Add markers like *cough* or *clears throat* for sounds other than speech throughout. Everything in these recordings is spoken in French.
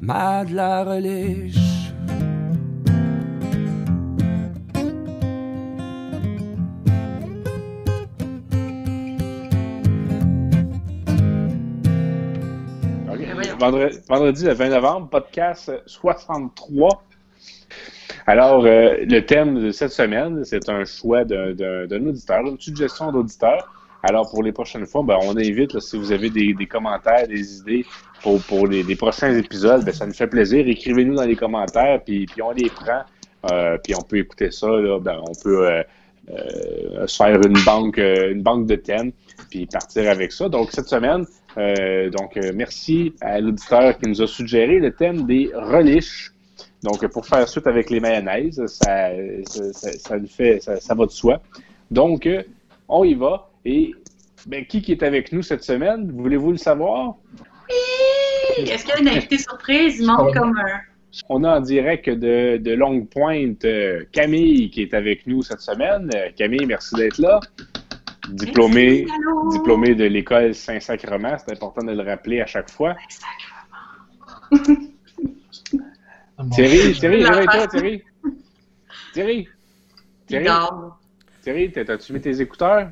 ma de la reliche. Vendredi, vendredi, le 20 novembre, podcast 63. Alors, euh, le thème de cette semaine, c'est un choix d'un auditeur, une suggestion d'auditeur. Alors, pour les prochaines fois, ben, on invite, si vous avez des, commentaires, des idées pour, les, prochains épisodes, ben, ça nous fait plaisir. Écrivez-nous dans les commentaires, puis, puis on les prend, euh, puis on peut écouter ça. Là, ben, on peut euh, euh, se faire une banque, une banque de thèmes, puis partir avec ça. Donc, cette semaine, donc, merci à l'auditeur qui nous a suggéré le thème des reliches. Donc, pour faire suite avec les mayonnaises, ça, ça, ça fait, ça, va de soi. Donc, on y va. Et ben, qui, qui est avec nous cette semaine? Voulez-vous le savoir? Est-ce qu'il y a une invitée surprise? Il manque comme un. On a en direct de, de Longue Pointe euh, Camille qui est avec nous cette semaine. Euh, Camille, merci d'être là. Diplômée, Merci, diplômée de l'école Saint-Sacrement, c'est important de le rappeler à chaque fois. Thierry, Thierry, La réveille-toi. Thierry. Thierry, Thierry, Thierry. Thierry, t'as- t'as-tu mis tes écouteurs?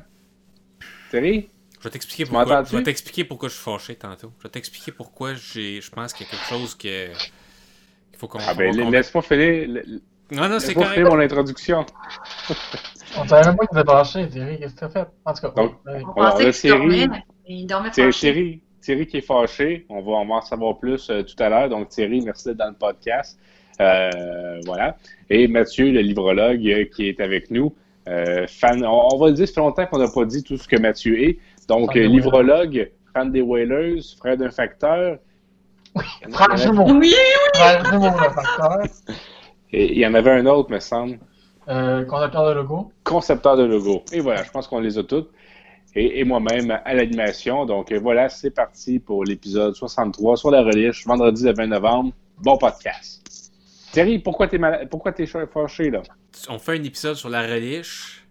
Thierry? Je vais t'expliquer pourquoi, je vais t'expliquer pourquoi je suis fâché tantôt. Je vais t'expliquer pourquoi j'ai, je pense qu'il y a quelque chose que, qu'il faut qu'on... Ah ben, laisse-moi finir, le- Non, non, c'est correct. finir mon introduction. On savait même pas qu'il était fâché, Thierry. Qu'est-ce que t'as fait? En tout cas, Donc, oui. On Alors, pensait dormait, Thierry- mais il dormait Thierry, fâché. Thierry, Thierry qui est fâché, on va, en savoir plus euh, tout à l'heure. Donc Thierry, merci d'être dans le podcast. Euh, voilà. Et Mathieu, le livrologue, euh, qui est avec nous. Euh, fan, on, on va le dire, ça fait longtemps qu'on n'a pas dit tout ce que Mathieu est. Donc, euh, livrologue, fan des Whalers, frère d'un facteur. Frère jumeau. Oui, Frère facteur. Et il y en avait un autre, me semble. Euh, conducteur de logo. concepteur de logo. Et voilà, je pense qu'on les a toutes. Et, et moi-même à l'animation. Donc voilà, c'est parti pour l'épisode 63 sur la reliche, vendredi le 20 novembre. Bon podcast. Thierry, pourquoi t'es fâché là? On fait un épisode sur la reliche.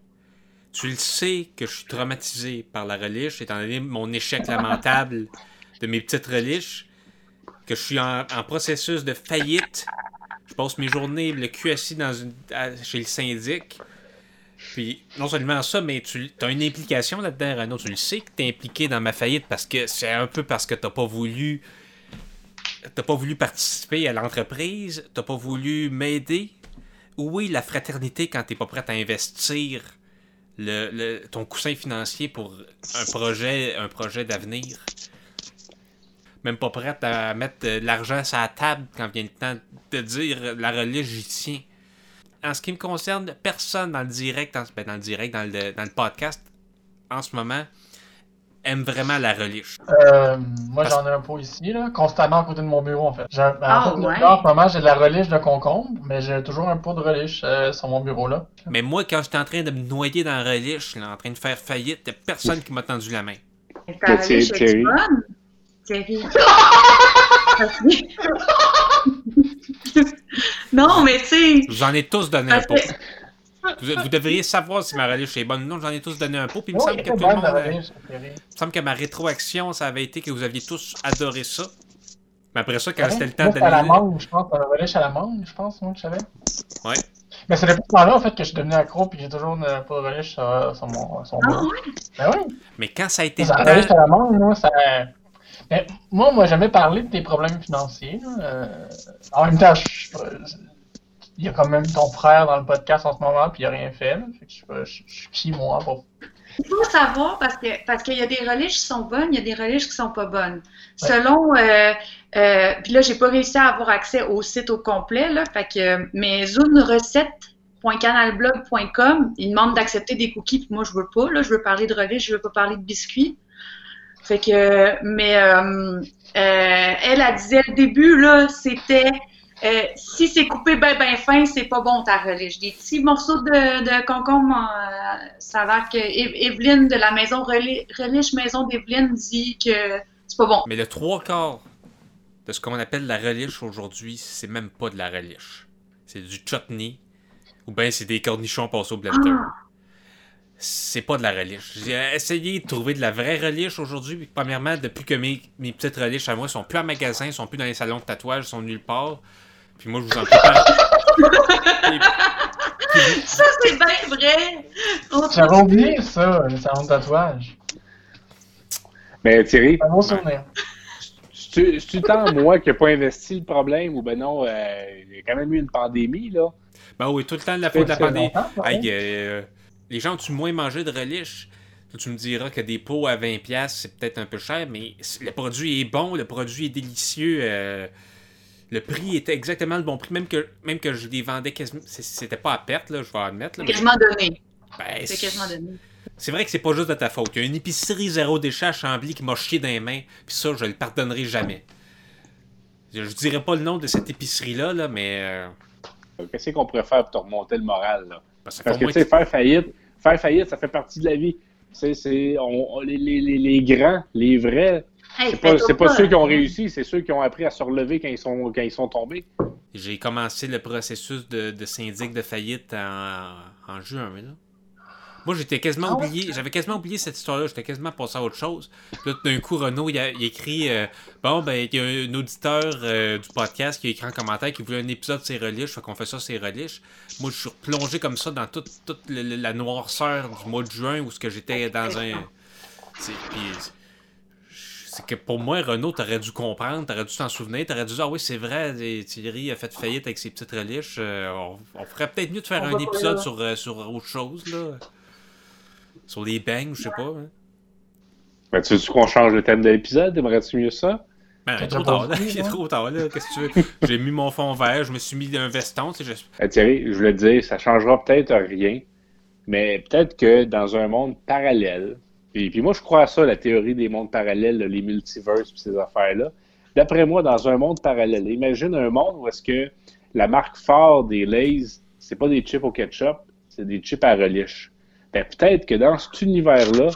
Tu le sais que je suis traumatisé par la reliche, étant donné mon échec lamentable de mes petites reliches, que je suis en, processus de faillite. Je passe mes journées le cul assis dans chez le syndic. Puis, non seulement ça, mais tu as une implication là-dedans, Renaud. Tu le sais que tu impliqué dans ma faillite parce que c'est un peu parce que tu pas voulu. T'as pas voulu participer à l'entreprise, t'as pas voulu m'aider? Oui, la fraternité quand t'es pas prêt à investir ton coussin financier pour un projet, un projet d'avenir? Même pas prête à mettre de l'argent sur la table quand vient le temps de dire la religion, tiens. En ce qui me concerne, personne dans le direct, ben, dans le direct, dans le podcast, en ce moment, aime vraiment la religion. Euh, moi, j'en ai un pot ici, là, constamment à côté de mon bureau, en fait. Ben, Ah, en, fait, ouais. là, en ce moment, j'ai de la reliche de concombre, mais j'ai toujours un pot de reliche euh, sur mon bureau, là. Mais moi, quand j'étais en train de me noyer dans la relish, là, en train de faire faillite, a personne qui m'a tendu la main. Ta Mais Thierry- relish est Thierry. bonne, Thierry. *laughs* *laughs* non, mais tu sais, J'en ai tous donné un pot. Vous, vous devriez savoir si ma relish est bonne ou non. J'en ai tous donné un pot. Puis il me Oui, semble que tout le monde. euh. Il me semble que ma rétroaction, ça avait été que vous aviez tous adoré ça. Mais après ça, quand Ouais, c'était le temps de à la mangue, je pense. La reliche à la mangue, je pense, moi, je savais. Ouais. Mais c'est depuis ce temps-là, en fait, que je suis devenu accro, puis j'ai toujours un pot de reliche sur, sur mon, sur mon Ah bureau. ouais? Ben oui. Mais quand ça a été La temps. à la mangue, moi, ça... Mais moi, moi, j'ai jamais parlé de tes problèmes financiers. là. Euh, En même temps, je- je- il y a quand même ton frère dans le podcast en ce moment, puis il a rien fait. Fait que je, je, je suis qui, moi, pour... Il faut savoir parce que parce qu'il y a des reliches qui sont bonnes, il y a des reliches qui sont pas bonnes. Selon euh, euh, puis là j'ai pas réussi à avoir accès au site au complet là, fait que mais zonerecette.canalblog.com, il demande d'accepter des cookies, puis moi je veux pas là, je veux parler de reliches, je veux pas parler de biscuits. Fait que mais euh, euh, elle a disait le début là, c'était euh, si c'est coupé ben ben fin, c'est pas bon ta relish. Des petits morceaux de, de concombre, euh, ça a l'air que Eve- Evelyne de la maison Reli- Relish Maison d'Evelyne dit que c'est pas bon. Mais le trois quarts de ce qu'on appelle la relish aujourd'hui, c'est même pas de la relish. C'est du chutney. Ou bien c'est des cornichons passés au blender. Ah, c'est pas de la relish. J'ai essayé de trouver de la vraie relish aujourd'hui. Premièrement, depuis que mes, mes petites relish à moi sont plus en magasin, sont plus dans les salons de tatouage, sont nulle part. Puis moi, je vous en prépare. *laughs* Et- puis- Ça, c'est bien vrai. J'avais oublié ça, le salon de tatouage. Mais Thierry, C'est un bon souvenir. c'est-tu c'est-tu tant moi qui n'ai pas investi le problème ou ben non, euh, il y a quand même eu une pandémie, là? Ben oui, tout le temps de la fin de la pandémie. Hey, euh, les gens ont-tu moins mangé de relish? Tu me diras que des pots à 20$, c'est peut-être un peu cher, mais le produit est bon, le produit est délicieux. euh, le prix était exactement le bon prix, même que, même que je les vendais quasiment. C'était pas à perte, là, je vais admettre. là, mais- quasiment donné. ben, C'est quasiment donné. c'est vrai que c'est pas juste de ta faute. Il y a une épicerie zéro déchet à Chambly qui m'a chié dans les mains, puis ça, je le pardonnerai jamais. Je, je dirais pas le nom de cette épicerie-là, là, mais. euh, Qu'est-ce qu'on pourrait faire pour te remonter le moral, là? ben, Parce que, tu sais, faire faillite, faire faillite, ça fait partie de la vie. C'est, c'est, on, on- les, les, les, les grands, les vrais, Hey, c'est pas, c'est pas ceux qui ont hein. réussi, c'est ceux qui ont appris à se relever quand ils sont, quand ils sont tombés. J'ai commencé le processus de, de syndic de faillite en, en juin. Là. Moi, j'étais quasiment Ah oublié. J'avais quasiment oublié cette histoire-là. J'étais quasiment passé à autre chose. Puis Là, d'un coup, Renaud, il, a, il écrit euh, Bon, ben, il y a un auditeur euh, du podcast qui a écrit en commentaire qui voulait un épisode de ses relish. Fait qu'on fait ça, ses relish. Moi, je suis replongé comme ça dans toute, toute le- le- la noirceur du mois de juin où ce que j'étais dans un. c'est- Puis, c'est que pour moi, Renaud, t'aurais dû comprendre, t'aurais dû t'en souvenir, t'aurais dû dire, ah oui, c'est vrai, Thierry a fait faillite avec ses petites reliches. euh, on, on ferait peut-être mieux de faire On un épisode là. sur, euh, sur autre chose, là. Sur les bangs, je sais pas. hein. Ben, tu veux qu'on change le thème de l'épisode? Aimerais-tu mieux ça? Ben, trop tard, là. *laughs* Il est hein? trop tard, là. Qu'est-ce que tu veux? J'ai mis mon fond vert, je me suis mis un veston, tu sais, je- Euh, Thierry, je voulais te dire, ça changera peut-être rien, mais peut-être que dans un monde parallèle, et puis moi je crois à ça, la théorie des mondes parallèles, les multiverses, puis ces affaires-là. D'après moi, dans un monde parallèle, imagine un monde où est-ce que la marque phare des Lays, c'est pas des chips au ketchup, c'est des chips à relish. Ben, peut-être que dans cet univers-là,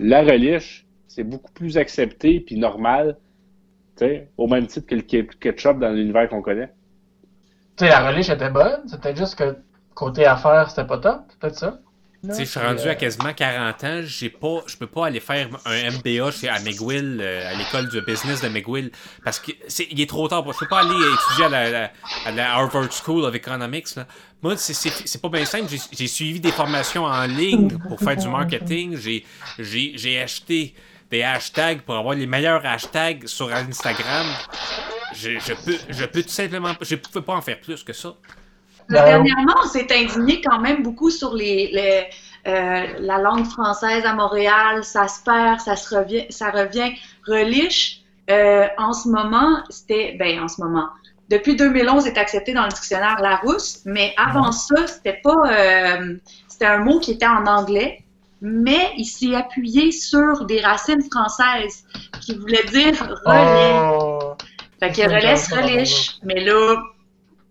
la relish, c'est beaucoup plus accepté puis normal, au même titre que le ke- ketchup dans l'univers qu'on connaît. Tu sais, la relish était bonne, c'était juste que côté affaires, c'était pas top, peut-être ça. Tu sais, je suis rendu à quasiment 40 ans, j'ai pas, je peux pas aller faire un MBA chez, à McGill, euh, à l'école de business de McGill, parce que c'est, il est trop tard. Je peux pas aller étudier à la, la- à la Harvard School of Economics. Là. Moi, c'est, c'est, c'est pas bien simple. J'ai, j'ai suivi des formations en ligne pour faire du marketing. J'ai, j'ai, j'ai acheté des hashtags pour avoir les meilleurs hashtags sur Instagram. Je, je peux, je peux tout simplement, je peux pas en faire plus que ça. Ben, dernièrement, on s'est indigné quand même beaucoup sur les, les, euh, la langue française à Montréal. Ça se perd, ça se revient, ça revient. Relish, euh, en ce moment, c'était, ben, en ce moment. Depuis 2011, est accepté dans le dictionnaire Larousse, mais avant ça, c'était pas, euh, c'était un mot qui était en anglais, mais il s'est appuyé sur des racines françaises qui voulaient dire relais. Oh, Fait que relais, relish. Mais là,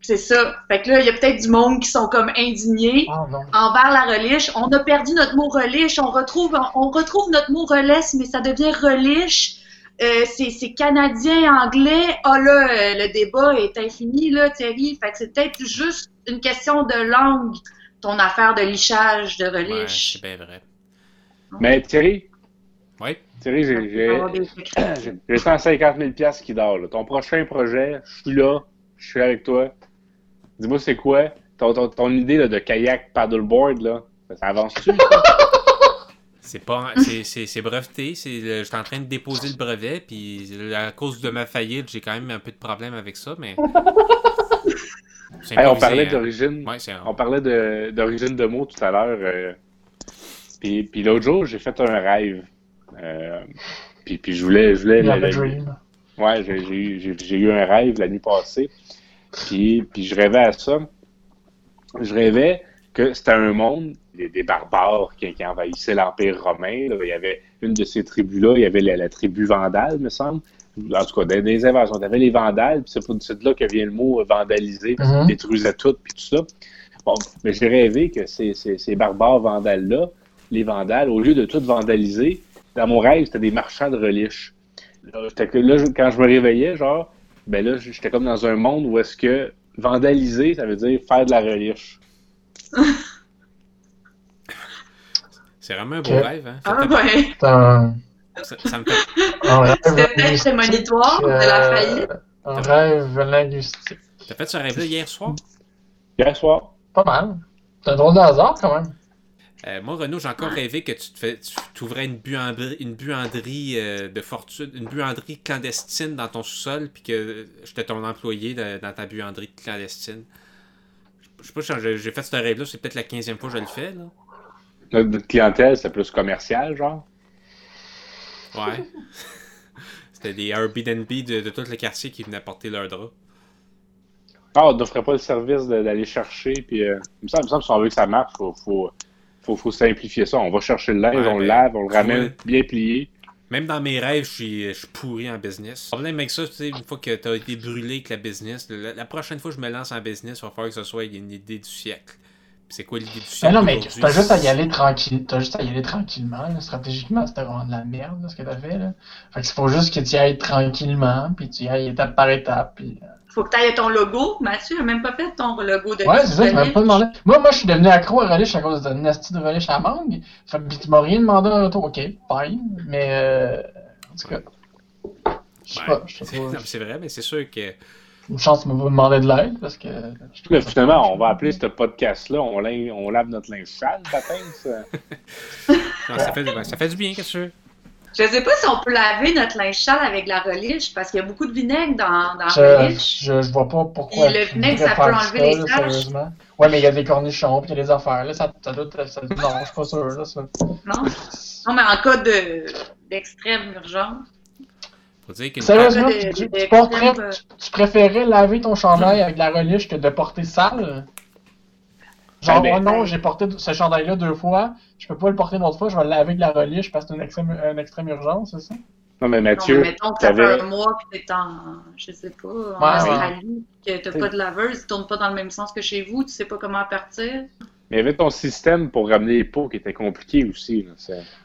c'est ça. Fait que là, il y a peut-être du monde qui sont comme indignés oh non. envers la relish. On a perdu notre mot relish. On retrouve, on retrouve notre mot relais, mais ça devient relish. Euh, c'est canadien, anglais. Ah là, euh, le débat est infini, là, Thierry. Fait que c'est peut-être juste une question de langue, ton affaire de lichage de Ouais, relish. c'est bien vrai. Mais Thierry, Oui. Thierry, j'ai- j'ai Avoir des secrets. j'ai- j'ai 150 000 piastres qui dort. là. Ton prochain projet, je suis là, je suis avec toi. Dis-moi, c'est quoi? Ton, ton, ton idée là, de kayak paddleboard, là, ça avance-tu? *laughs* C'est pas, c'est, c'est, c'est breveté. C'est, le- j'étais en train de déposer le brevet, puis à cause de ma faillite, j'ai quand même un peu de problème avec ça, mais. *laughs* Hey, on parlait hein. d'origine. Ouais, On parlait de- d'origine de, mots tout à l'heure. euh, puis puis l'autre jour, j'ai fait un rêve. Euh, puis, puis je voulais. Je voulais You have le- a le- dream. Ouais, j'ai eu un rêve la nuit passée. Puis, puis je rêvais à ça. Je rêvais que c'était un monde, des, des barbares qui, qui envahissaient l'Empire romain. là. Il y avait une de ces tribus-là, il y avait la, la tribu vandale, me semble. En tout cas, des, des invasions. Il y avait les vandales, puis c'est de là que vient le mot euh, vandaliser, parce qu'ils Mhm. détruisaient tout, puis tout ça. Bon, mais j'ai rêvé que ces, ces, ces barbares vandales-là, les vandales, au lieu de tout vandaliser, dans mon rêve, c'était des marchands de relish. Là, là, quand je me réveillais, genre, ben là, j'étais comme dans un monde où est-ce que vandaliser, ça veut dire faire de la relish. *laughs* C'est vraiment un beau rêve, hein? Ah Ça, me fait- ouais. C'est un, ça, ça me fait... linguistique, prémonitoire de la euh, faillite. Un rêve linguistique. T'as fait ce rêve-là hier soir? Hier soir. Pas mal. C'est un drôle de hasard quand même. Euh, moi, Renaud, j'ai encore rêvé que tu te fais, tu t'ouvrais une buanderie, une buanderie euh, de fortune, une buanderie clandestine dans ton sous-sol, puis que j'étais ton employé de- dans ta buanderie clandestine. Je sais pas, j'ai j'ai fait ce rêve-là, c'est peut-être la 15e fois que je le fais, là. Notre, clientèle, c'est plus commercial, genre? Ouais. *laughs* C'était des Airbnb de, de tout le quartier qui venaient porter leurs draps. Ah, on n'offrait pas le service d'aller chercher, puis euh, il me semble, il me semble que si on veut que ça marche, faut, faut, faut, faut simplifier ça. On va chercher le linge, Ouais, on le ben, lave, on le ramène ouais. bien plié. Même dans mes rêves, je suis, je suis pourri en business. Le problème avec ça, tu sais, une fois que tu as été brûlé avec la business, la, la prochaine fois que je me lance en business, il va falloir que ce soit une idée du siècle. C'est quoi l'idée du Mais siècle? non, mais t'as juste à y aller tranquille. T'as juste à y aller tranquillement. là. Stratégiquement, c'était vraiment de la merde, là, ce que t'as fait. Là. Fait que il faut juste que tu y ailles tranquillement, puis tu y ailles étape par étape. Puis... euh, Faut que tu ailles ton logo. Mathieu a même pas fait ton logo de Ouais, c'est ça, Relish. pas demandé. Moi, moi, je suis devenu accro à Relish à cause de nasty de Relish à mangue. Fait que tu m'as rien demandé en retour. Ok, fine. Mais, euh, en tout cas. Je sais pas, je sais c'est pas. vrai, mais c'est sûr que. Une chance de me demander de l'aide parce que. je trouve Là, finalement, on va appeler ce podcast-là, on, lave- on lave notre linge sale, ça. *laughs* non, ça, fait, ça fait du bien, qu'est-ce que Je sais pas si on peut laver notre linge sale avec la relish parce qu'il y a beaucoup de vinaigre dans, dans la Je, relish. je, je vois pas pourquoi. Le vinaigre, ça peut enlever les taches. sérieusement. Ouais, mais il y a des cornichons, puis il y a des affaires. Là, ça, ça doit. Ça, non, je suis pas sûr. Là, ça. Non? Non, mais en cas de d'extrême urgence. Faut dire Sérieusement, de- tu, de- tu porterais- de- tu- tu préférais laver ton chandail avec de la relish que de porter sale? Genre, Ah ben- oh non, j'ai porté ce chandail-là deux fois, je peux pas le porter une autre fois, je vais le laver de la relish parce que c'est une extrême, une extrême urgence, c'est ça? Non, mais Non, mais Mathieu, mettons que ça fait t'avais- un mois que t'es en, je sais pas, en Ouais, Australie, que t'as pas de laveuse, ils tournent pas dans le même sens que chez vous, tu sais pas comment partir. mais il y avait ton système pour ramener les pots qui était compliqué aussi. Là,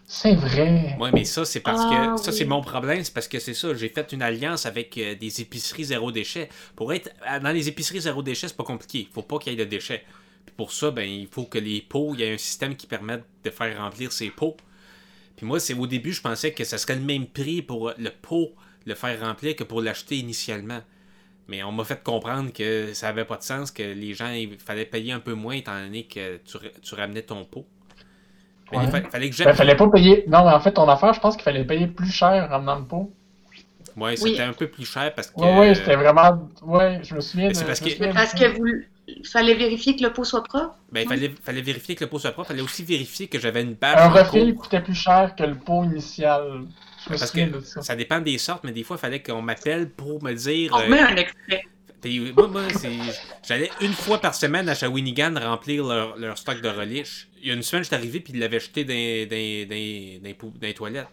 c'est- vrai. Ouais, mais ça, c'est parce Ah, que. Ça, oui. c'est mon problème, c'est parce que c'est ça. J'ai fait une alliance avec euh, des épiceries zéro déchet. Pour être. euh, Dans les épiceries zéro déchet, c'est pas compliqué. Faut pas qu'il y ait de déchets. Pour ça, ben, il faut que les pots, il y ait un système qui permette de faire remplir ces pots. Puis moi, c'est au début, je pensais que ça serait le même prix pour le pot, le faire remplir, que pour l'acheter initialement. Mais on m'a fait comprendre que ça avait pas de sens, que les gens, il fallait payer un peu moins étant donné que tu, tu ramenais ton pot. Ouais. il fa- fallait que Ben, fallait pas payer. Non, mais en fait, ton affaire, je pense qu'il fallait payer plus cher en ramenant le pot. Ouais, Oui. c'était un peu plus cher parce que. Ouais, ouais, c'était vraiment. Ouais, je me souviens. De- c'est parce que- parce que vous, il fallait vérifier que le pot soit propre? Ben, il fallait, fallait vérifier que le pot soit propre. Il fallait aussi vérifier que j'avais une bâche. Un refil coûtait plus cher que le pot initial. Je Parce que ça. ça dépend des sortes, mais des fois, il fallait qu'on m'appelle pour me dire. On euh, met un extrait. puis moi, moi, c'est- j'allais une fois par semaine à Shawinigan remplir leur, leur stock de relish. Il y a une semaine, j'étais arrivé puis ils l'avaient jeté dans, dans, dans, dans, les toilettes.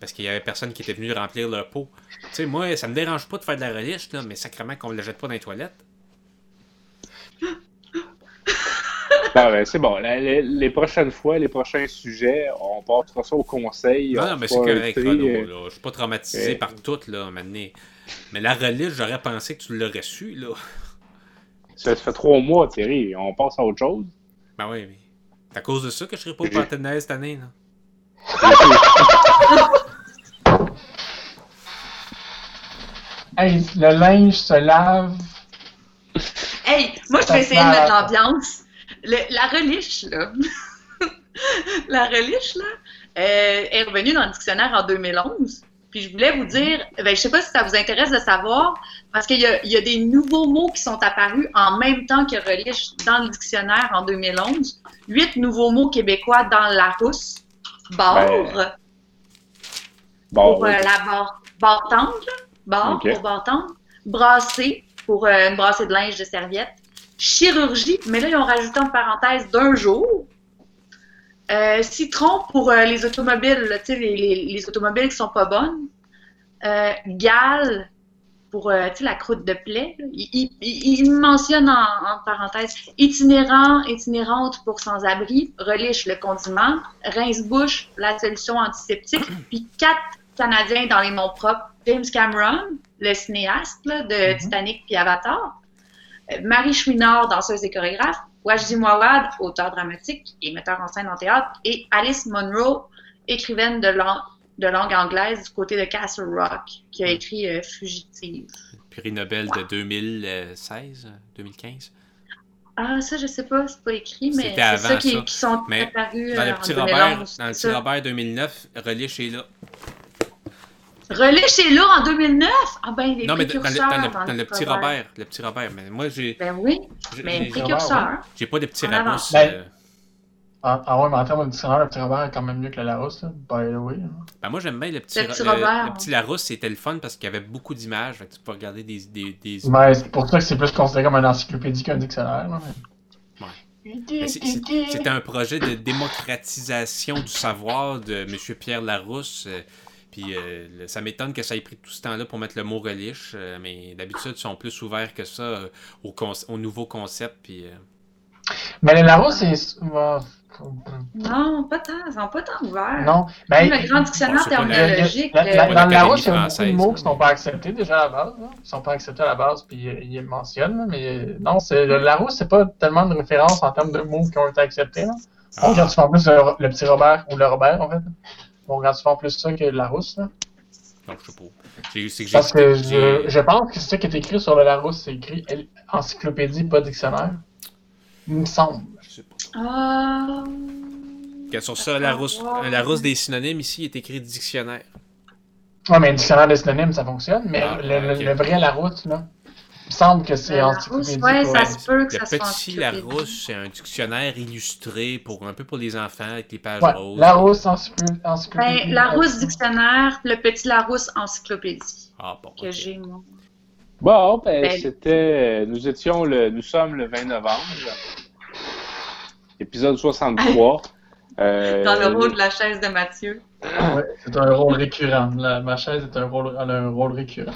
Parce qu'il y avait personne qui était venu remplir leur pot. Tu sais, moi, ça me dérange pas de faire de la relish, là, mais sacrément qu'on ne la jette pas dans les toilettes. Non, ben, c'est bon. La- les, les prochaines fois, les prochains sujets, on passera ça au conseil. Non, on non, mais c'est correct, euh. Je suis pas traumatisé euh, par tout, là, maintenant. Mais la relish, j'aurais pensé que tu l'aurais su, là. Ça fait trois mois, Thierry. On passe à autre chose. Ben oui, mais. C'est à cause de ça que je serai pas au Noël cette année, là. *laughs* Hey, le linge se lave. Hey, moi, je vais essayer de mettre l'ambiance. La relish, là. *laughs* la relish, là, euh, est revenue dans le dictionnaire en 2011. Puis je voulais vous dire, ben, je sais pas si ça vous intéresse de savoir, parce qu'il y y a des nouveaux mots qui sont apparus en même temps que relish dans le dictionnaire en 2011. Huit nouveaux mots québécois dans la rousse. Barre, Ben, Bon, pour euh, la barre, barre tendre, là. barre Ok. pour barre tendre. Brasser pour euh, une brassée de linge de serviette. Chirurgie, mais là, ils ont rajouté en parenthèse d'un jour. Euh, citron pour euh, les automobiles, les, les, les automobiles qui sont pas bonnes. Euh, gale pour euh, la croûte de plaie. Il, il, mentionne en, en parenthèse itinérant, itinérante pour sans-abri, relish le condiment, rince-bouche la solution antiseptique, puis quatre Canadiens dans les noms propres. James Cameron, le cinéaste là, de Mhm. Titanic puis Avatar. euh, Marie Chouinard, danseuse et chorégraphe, Wajdi Mouawad, auteur dramatique et metteur en scène en théâtre, et Alice Munro, écrivaine de, lang- de langue anglaise du côté de Castle Rock, qui a écrit euh, Fugitive. Prix Nobel de 2016, 2015. Ah, ça, je sais pas, c'est pas écrit, mais c'est ça qui, sont Mais apparus Dans euh, le en petit 2011, Robert, dans le petit. Robert 2009, Relish est là. Relais chez là en 2009? Ah ben, les Non, mais dans le, précurseurs dans le- dans le petit Robert. Robert, le petit Robert. Mais moi, j'ai Ben oui, j'ai- mais j'ai- précurseur. j'ai pas de En avant. rabous. Ben, euh, Ah, ah ouais, mais en termes de dictionnaire, le petit Robert est quand même mieux que le Larousse, là. By the way. là. Ben moi j'aime bien le petit, Le petit le- Robert, le petit Larousse, c'était le fun parce qu'il y avait beaucoup d'images, fait que tu peux regarder des, des, des- Mais c'est pour ça que c'est plus considéré comme une encyclopédie qu'un dictionnaire. Là, c'est- C'était un projet de démocratisation du savoir de M. Pierre Larousse. Puis euh, ça m'étonne que ça ait pris tout ce temps-là pour mettre le mot relish. euh, mais d'habitude, ils sont plus ouverts que ça euh, au, au nouveau concept. Puis, euh, Mais les Larousse, c'est. Non, pas tant, ils sont pas tant ouverts. Non. Même Ben, le grand dictionnaire Bon, la- terminologique. La- dans le Larousse, il y a beaucoup de mots mais- qui sont pas acceptés déjà à la base. Là. Ils sont pas acceptés à la base, puis euh, il le mentionne. là, Mais non, c'est, le Larousse, c'est pas tellement de référence en termes de mots qui ont été acceptés. Là. On Ah. regarde souvent plus le, le petit Robert ou le Robert, en fait. On regarde souvent plus ça que Larousse. Là. donc, je sais pas. C'est que Parce que je, je pense que c'est ça qui est écrit sur le Larousse, c'est écrit encyclopédie, pas dictionnaire. Il me semble. je sais pas. Ah. Regarde, sur ça, Larousse, des synonymes ici est écrit dictionnaire. Ouais, mais un dictionnaire de synonymes, ça fonctionne. Mais Ah, le, le vrai Larousse, là, il me semble que c'est encyclopédie. ouais, pas- ça se peut que Le ça soit petit. Larousse, c'est un dictionnaire illustré pour un peu pour les enfants avec les pages Ouais, roses. Larousse encyclopédie. Ben, Larousse dictionnaire, le petit Larousse encyclopédie Ah bon. que j'ai, moi. Bon, ben, Ben- c'était. Nous étions le. Nous sommes le 20 novembre. Épisode 63. Euh, *laughs* Dans le rôle de la chaise de Mathieu. Ouais, c'est un rôle récurrent. La- ma chaise est un rôle, elle a un rôle récurrent.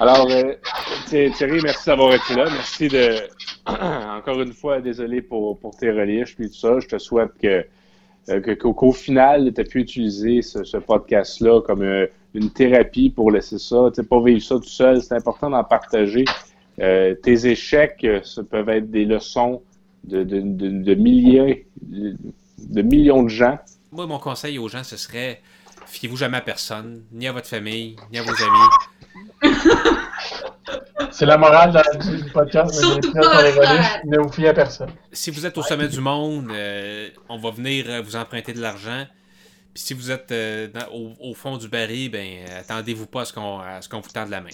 Alors, euh, Thi- Thierry, merci d'avoir été là. Merci de. *clears throat* Encore une fois, désolé pour, pour tes reliches puis tout ça. Je te souhaite que, euh, que- qu'au, final, tu aies pu utiliser ce, ce podcast-là comme euh, une thérapie pour laisser ça. Tu pas vivre ça tout seul. C'est important d'en partager. Euh, tes échecs, euh, ça peuvent être des leçons de, de, de, de milliers, de millions de gens. Moi, mon conseil aux gens, ce serait fiez-vous jamais à personne, ni à votre famille, ni à vos amis. C'est la morale du podcast. Surtout pas. Ne vous fiez à personne. Si vous êtes au sommet du monde, euh, on va venir euh, vous emprunter de l'argent. Puis si vous êtes euh, dans- au, au fond du baril, ben attendez-vous pas à ce qu'on vous tende la main.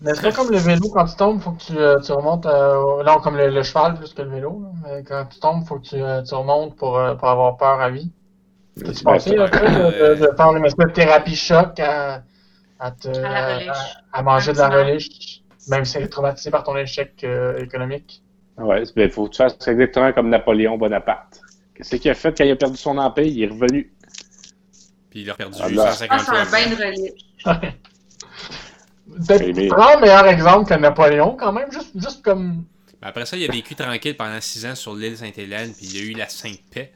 Mais c'est pas comme le vélo, quand tu tombes, faut que tu, euh, tu remontes. euh, non, comme le, le cheval plus que le vélo. là. Mais quand tu tombes, faut que tu, euh, tu remontes pour, pour avoir peur à vie. T'as-tu Ben, pensé là, de, de, de faire une espèce de thérapie choc à, à, te, la à, relish. à- à manger de la relish, même si elle est traumatisée par ton échec euh, économique? Ouais, il faut que tu fasses exactement comme Napoléon Bonaparte. Qu'est-ce qu'il a fait quand il a perdu son empire? Il est revenu. Puis il a perdu Ah, là. 150 Ah, c'est un bain de relish. Oui, pas un meilleur exemple que Napoléon, quand même, juste, juste comme. Après ça, il a vécu tranquille pendant 6 ans sur l'île Sainte-Hélène, puis il a eu la Sainte Paix.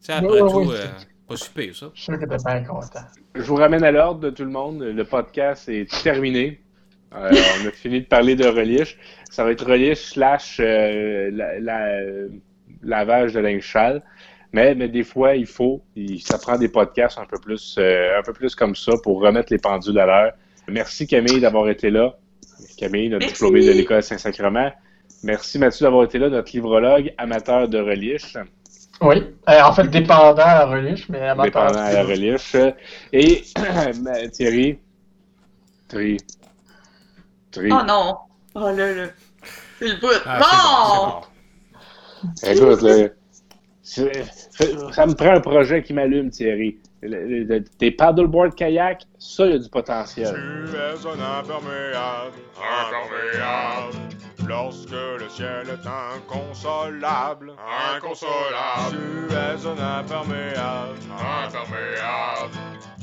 Tu sais, après ouais, tout, euh, pas super ça. Je suis sûr que t'es bien content. Je vous ramène à l'ordre de tout le monde. Le podcast est terminé. Euh, *laughs* on a fini de parler de relish. Ça va être relish slash euh, la, la- euh, lavage de linge sale. Mais, mais des fois, il faut, il- ça prend des podcasts un peu plus, euh, un peu plus comme ça pour remettre les pendules à l'heure. Merci Camille d'avoir été là. Camille, notre Merci. diplômée de l'école Saint-Sacrement. Merci Mathieu d'avoir été là, notre livrologue amateur de relish. Oui. Euh, en fait, dépendant à la relish, mais amateur. dépendant à la relish. Et *clears throat* Thierry, Thierry, Thierry, Oh non! Oh là là! C'est le bout! Ah, bon! c'est bon, écoute, là, ça me prend un projet qui m'allume, Thierry. Le- le- Tes paddleboard kayak, ça, il y a du potentiel. Tu es un imperméable, imperméable. Lorsque le ciel est inconsolable, inconsolable. Tu es un imperméable, imperméable.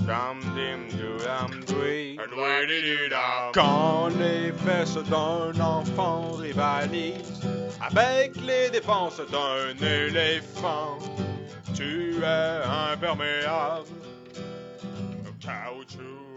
Dam dim dam dui. Quand les fesses d'un enfant rivalisent avec les défenses d'un éléphant, tu es imperméable. Caoutchouc